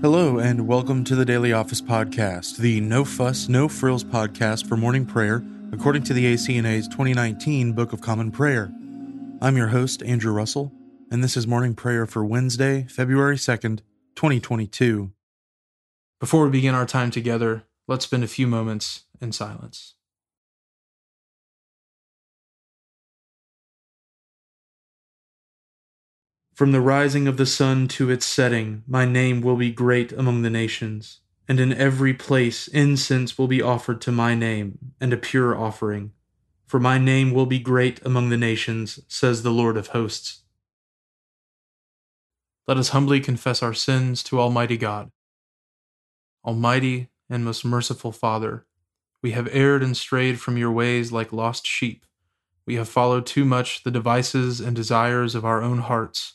Hello, and welcome to the Daily Office Podcast, the no fuss, no frills podcast for morning prayer, according to the ACNA's 2019 Book of Common Prayer. I'm your host, Andrew Russell, and this is morning prayer for Wednesday, February 2nd, 2022. Before we begin our time together, let's spend a few moments in silence. From the rising of the sun to its setting, my name will be great among the nations, and in every place incense will be offered to my name, and a pure offering. For my name will be great among the nations, says the Lord of hosts. Let us humbly confess our sins to Almighty God. Almighty and most merciful Father, we have erred and strayed from your ways like lost sheep. We have followed too much the devices and desires of our own hearts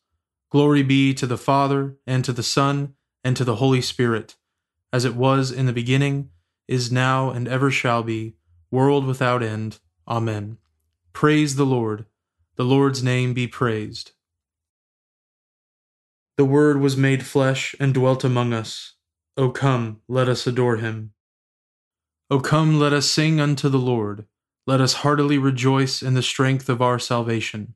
Glory be to the Father, and to the Son, and to the Holy Spirit, as it was in the beginning, is now, and ever shall be, world without end. Amen. Praise the Lord. The Lord's name be praised. The Word was made flesh and dwelt among us. O come, let us adore him. O come, let us sing unto the Lord. Let us heartily rejoice in the strength of our salvation.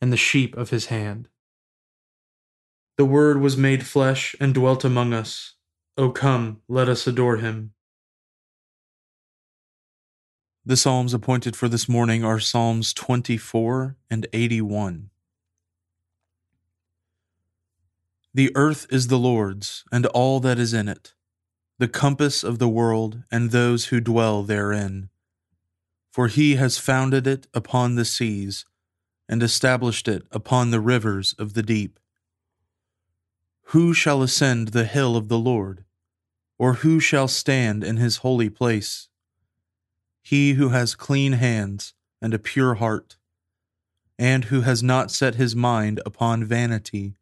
and the sheep of his hand. The Word was made flesh and dwelt among us. O come, let us adore him. The Psalms appointed for this morning are Psalms 24 and 81. The earth is the Lord's, and all that is in it, the compass of the world, and those who dwell therein. For he has founded it upon the seas and established it upon the rivers of the deep. Who shall ascend the hill of the Lord? Or who shall stand in his holy place? He who has clean hands and a pure heart, and who has not set his mind upon vanity,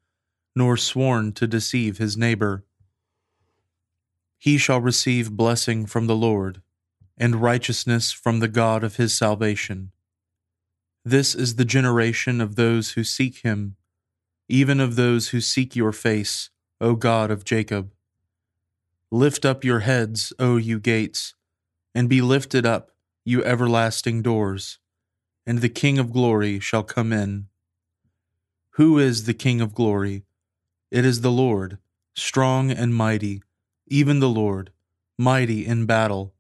nor sworn to deceive his neighbor. He shall receive blessing from the Lord, and righteousness from the God of his salvation. This is the generation of those who seek him, even of those who seek your face, O God of Jacob. Lift up your heads, O you gates, and be lifted up, you everlasting doors, and the King of glory shall come in. Who is the King of glory? It is the Lord, strong and mighty, even the Lord, mighty in battle.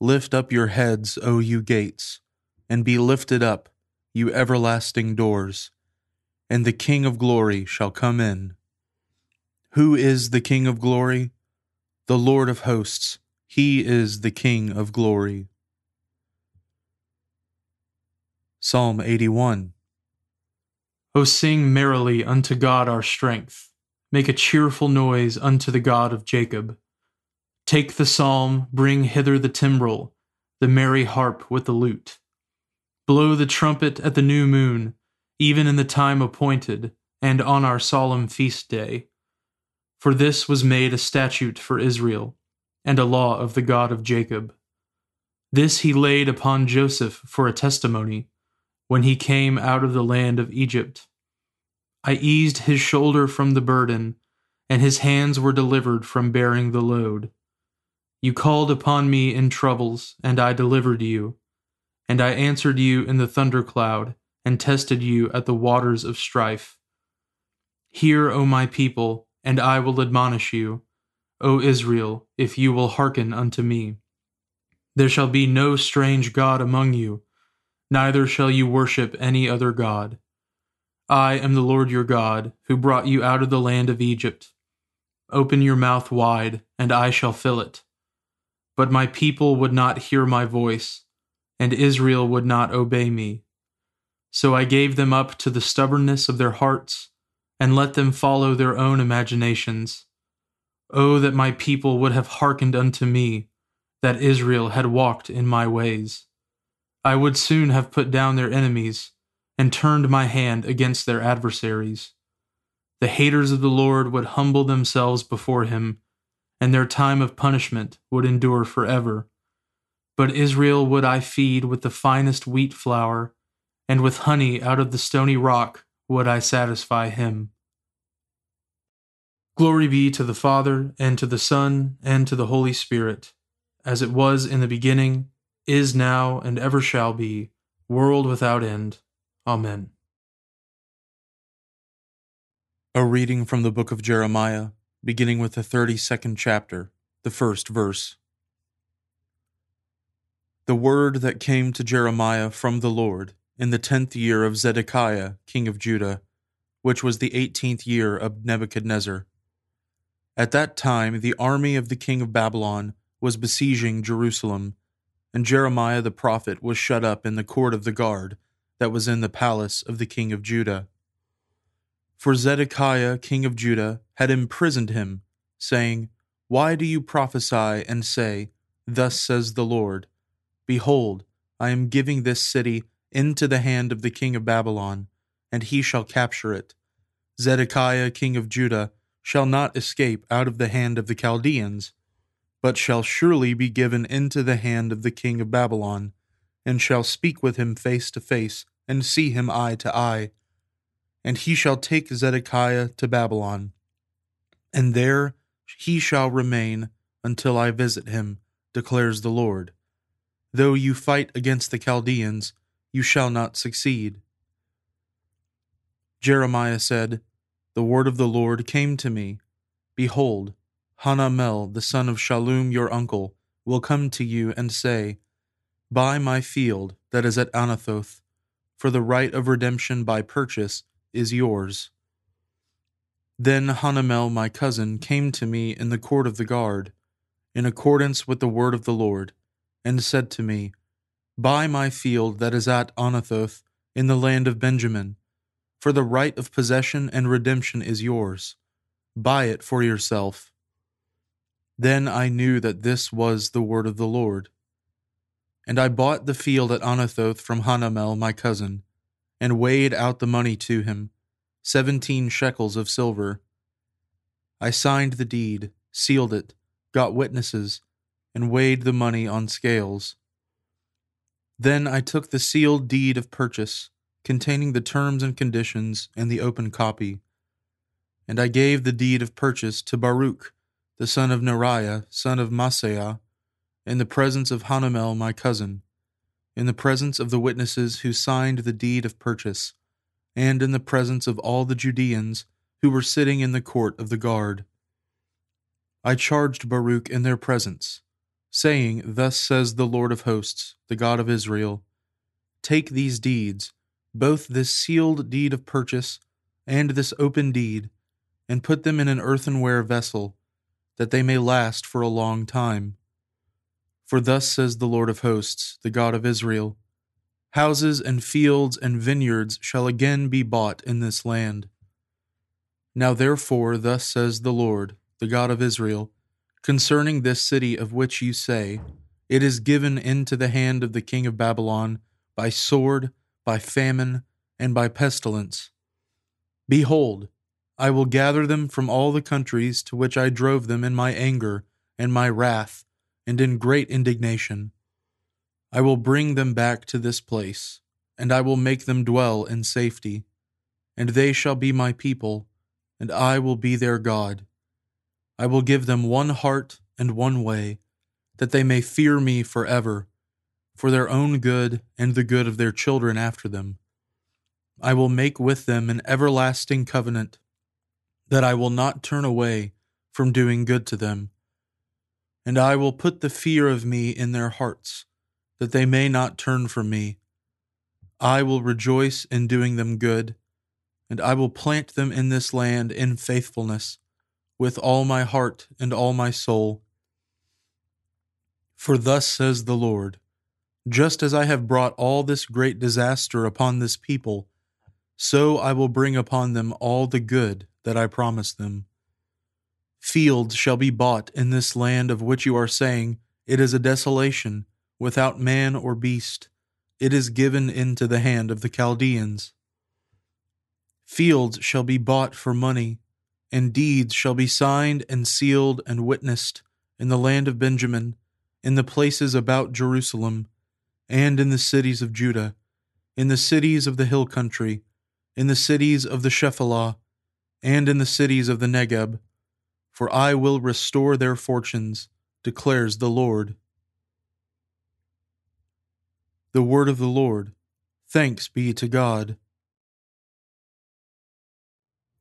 Lift up your heads, O you gates and be lifted up, you everlasting doors, and the King of glory shall come in. Who is the King of glory? The Lord of hosts, he is the King of glory. Psalm 81 O sing merrily unto God our strength, make a cheerful noise unto the God of Jacob. Take the psalm, bring hither the timbrel, the merry harp with the lute. Blow the trumpet at the new moon, even in the time appointed, and on our solemn feast day. For this was made a statute for Israel, and a law of the God of Jacob. This he laid upon Joseph for a testimony when he came out of the land of Egypt. I eased his shoulder from the burden, and his hands were delivered from bearing the load. You called upon me in troubles, and I delivered you. And I answered you in the thundercloud, and tested you at the waters of strife. Hear, O my people, and I will admonish you, O Israel, if you will hearken unto me. There shall be no strange God among you, neither shall you worship any other God. I am the Lord your God, who brought you out of the land of Egypt. Open your mouth wide, and I shall fill it. But my people would not hear my voice, and Israel would not obey me. So I gave them up to the stubbornness of their hearts, and let them follow their own imaginations. Oh, that my people would have hearkened unto me, that Israel had walked in my ways. I would soon have put down their enemies, and turned my hand against their adversaries. The haters of the Lord would humble themselves before him, and their time of punishment would endure forever. But Israel would I feed with the finest wheat flour, and with honey out of the stony rock would I satisfy him. Glory be to the Father, and to the Son, and to the Holy Spirit, as it was in the beginning, is now, and ever shall be, world without end. Amen. A reading from the book of Jeremiah, beginning with the 32nd chapter, the first verse. The word that came to Jeremiah from the Lord in the tenth year of Zedekiah, king of Judah, which was the eighteenth year of Nebuchadnezzar. At that time, the army of the king of Babylon was besieging Jerusalem, and Jeremiah the prophet was shut up in the court of the guard that was in the palace of the king of Judah. For Zedekiah, king of Judah, had imprisoned him, saying, Why do you prophesy and say, Thus says the Lord, Behold, I am giving this city into the hand of the king of Babylon, and he shall capture it. Zedekiah king of Judah shall not escape out of the hand of the Chaldeans, but shall surely be given into the hand of the king of Babylon, and shall speak with him face to face, and see him eye to eye. And he shall take Zedekiah to Babylon, and there he shall remain until I visit him, declares the Lord. Though you fight against the Chaldeans, you shall not succeed. Jeremiah said, The word of the Lord came to me. Behold, Hanamel, the son of Shallum your uncle, will come to you and say, Buy my field that is at Anathoth, for the right of redemption by purchase is yours. Then Hanamel my cousin came to me in the court of the guard, in accordance with the word of the Lord, and said to me, Buy my field that is at Anathoth in the land of Benjamin, for the right of possession and redemption is yours. Buy it for yourself. Then I knew that this was the word of the Lord. And I bought the field at Anathoth from Hanamel my cousin, and weighed out the money to him, seventeen shekels of silver. I signed the deed, sealed it, got witnesses, and weighed the money on scales. Then I took the sealed deed of purchase, containing the terms and conditions and the open copy. And I gave the deed of purchase to Baruch, the son of Neriah, son of Maaseiah, in the presence of Hanamel my cousin, in the presence of the witnesses who signed the deed of purchase, and in the presence of all the Judeans who were sitting in the court of the guard. I charged Baruch in their presence saying, Thus says the Lord of hosts, the God of Israel Take these deeds, both this sealed deed of purchase and this open deed, and put them in an earthenware vessel, that they may last for a long time. For thus says the Lord of hosts, the God of Israel Houses and fields and vineyards shall again be bought in this land. Now therefore, thus says the Lord, the God of Israel, concerning this city of which you say, It is given into the hand of the king of Babylon by sword, by famine, and by pestilence. Behold, I will gather them from all the countries to which I drove them in my anger and my wrath, and in great indignation. I will bring them back to this place, and I will make them dwell in safety. And they shall be my people, and I will be their God. I will give them one heart and one way, that they may fear me forever, for their own good and the good of their children after them. I will make with them an everlasting covenant, that I will not turn away from doing good to them. And I will put the fear of me in their hearts that they may not turn from me. I will rejoice in doing them good, and I will plant them in this land in faithfulness, with all my heart and all my soul. For thus says the Lord Just as I have brought all this great disaster upon this people, so I will bring upon them all the good that I promised them. Fields shall be bought in this land of which you are saying, It is a desolation without man or beast. It is given into the hand of the Chaldeans. Fields shall be bought for money, and deeds shall be signed and sealed and witnessed in the land of Benjamin, in the places about Jerusalem, and in the cities of Judah, in the cities of the hill country, in the cities of the Shephelah, and in the cities of the Negeb. For I will restore their fortunes, declares the Lord. The word of the Lord. Thanks be to God.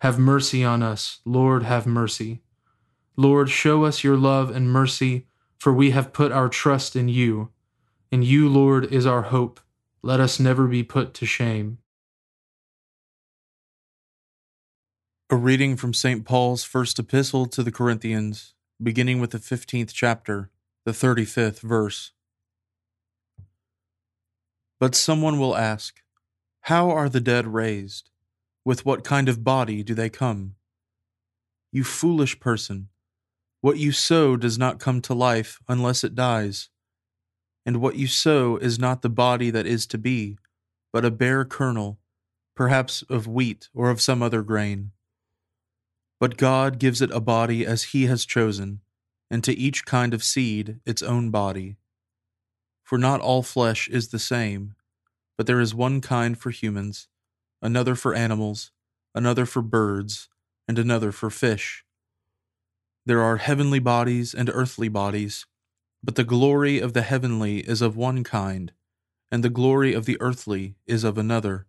Have mercy on us, Lord, have mercy. Lord, show us your love and mercy, for we have put our trust in you. And you, Lord, is our hope. Let us never be put to shame. A reading from St. Paul's first epistle to the Corinthians, beginning with the 15th chapter, the 35th verse. But someone will ask, How are the dead raised? With what kind of body do they come? You foolish person, what you sow does not come to life unless it dies. And what you sow is not the body that is to be, but a bare kernel, perhaps of wheat or of some other grain. But God gives it a body as He has chosen, and to each kind of seed its own body. For not all flesh is the same, but there is one kind for humans, another for animals, another for birds, and another for fish. There are heavenly bodies and earthly bodies, but the glory of the heavenly is of one kind, and the glory of the earthly is of another.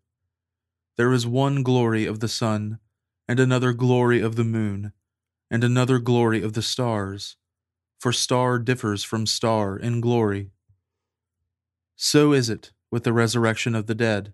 There is one glory of the sun, and another glory of the moon, and another glory of the stars, for star differs from star in glory. So is it with the resurrection of the dead.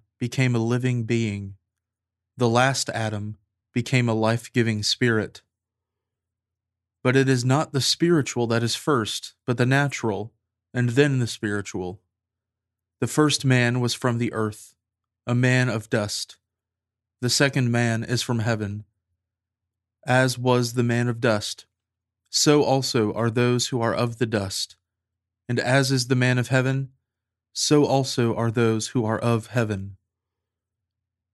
became a living being, the last Adam became a life giving spirit. But it is not the spiritual that is first, but the natural, and then the spiritual. The first man was from the earth, a man of dust. The second man is from heaven. As was the man of dust, so also are those who are of the dust. And as is the man of heaven, so also are those who are of heaven.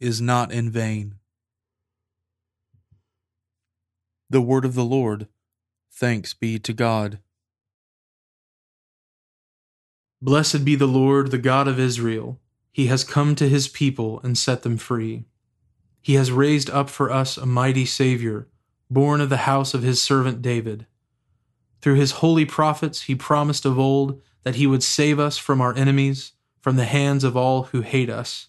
is not in vain. The word of the Lord. Thanks be to God. Blessed be the Lord, the God of Israel. He has come to his people and set them free. He has raised up for us a mighty Savior, born of the house of his servant David. Through his holy prophets, he promised of old that he would save us from our enemies, from the hands of all who hate us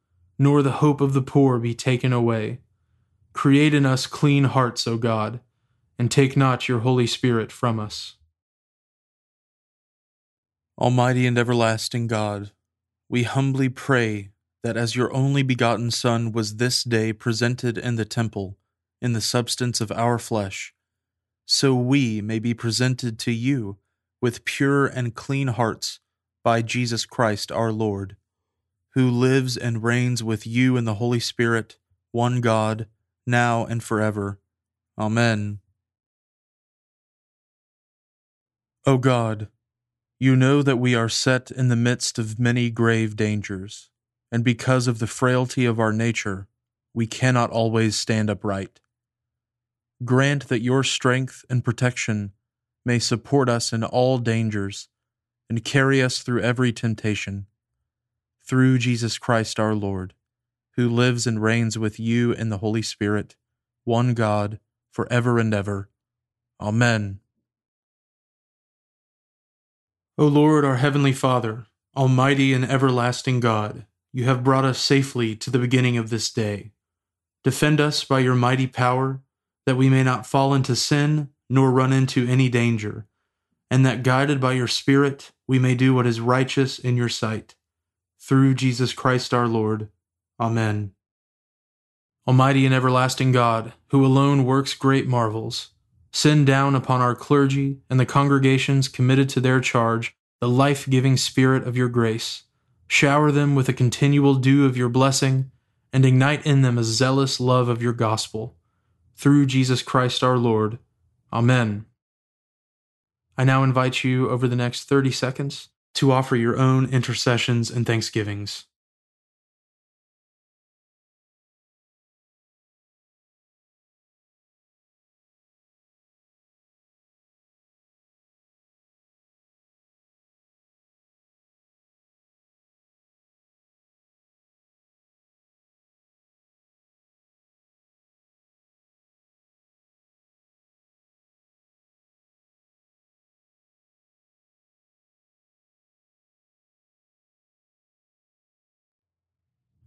nor the hope of the poor be taken away. Create in us clean hearts, O God, and take not your Holy Spirit from us. Almighty and everlasting God, we humbly pray that as your only begotten Son was this day presented in the temple in the substance of our flesh, so we may be presented to you with pure and clean hearts by Jesus Christ our Lord who lives and reigns with you in the Holy Spirit, one God, now and forever. Amen. O God, you know that we are set in the midst of many grave dangers, and because of the frailty of our nature, we cannot always stand upright. Grant that your strength and protection may support us in all dangers and carry us through every temptation through Jesus Christ our Lord, who lives and reigns with you in the Holy Spirit, one God, for ever and ever. Amen. O Lord, our heavenly Father, almighty and everlasting God, you have brought us safely to the beginning of this day. Defend us by your mighty power, that we may not fall into sin nor run into any danger, and that guided by your Spirit we may do what is righteous in your sight through Jesus Christ our Lord. Amen. Almighty and everlasting God, who alone works great marvels, send down upon our clergy and the congregations committed to their charge the life giving Spirit of your grace. Shower them with a continual dew of your blessing, and ignite in them a zealous love of your gospel. Through Jesus Christ our Lord. Amen. I now invite you over the next 30 seconds to offer your own intercessions and thanksgivings.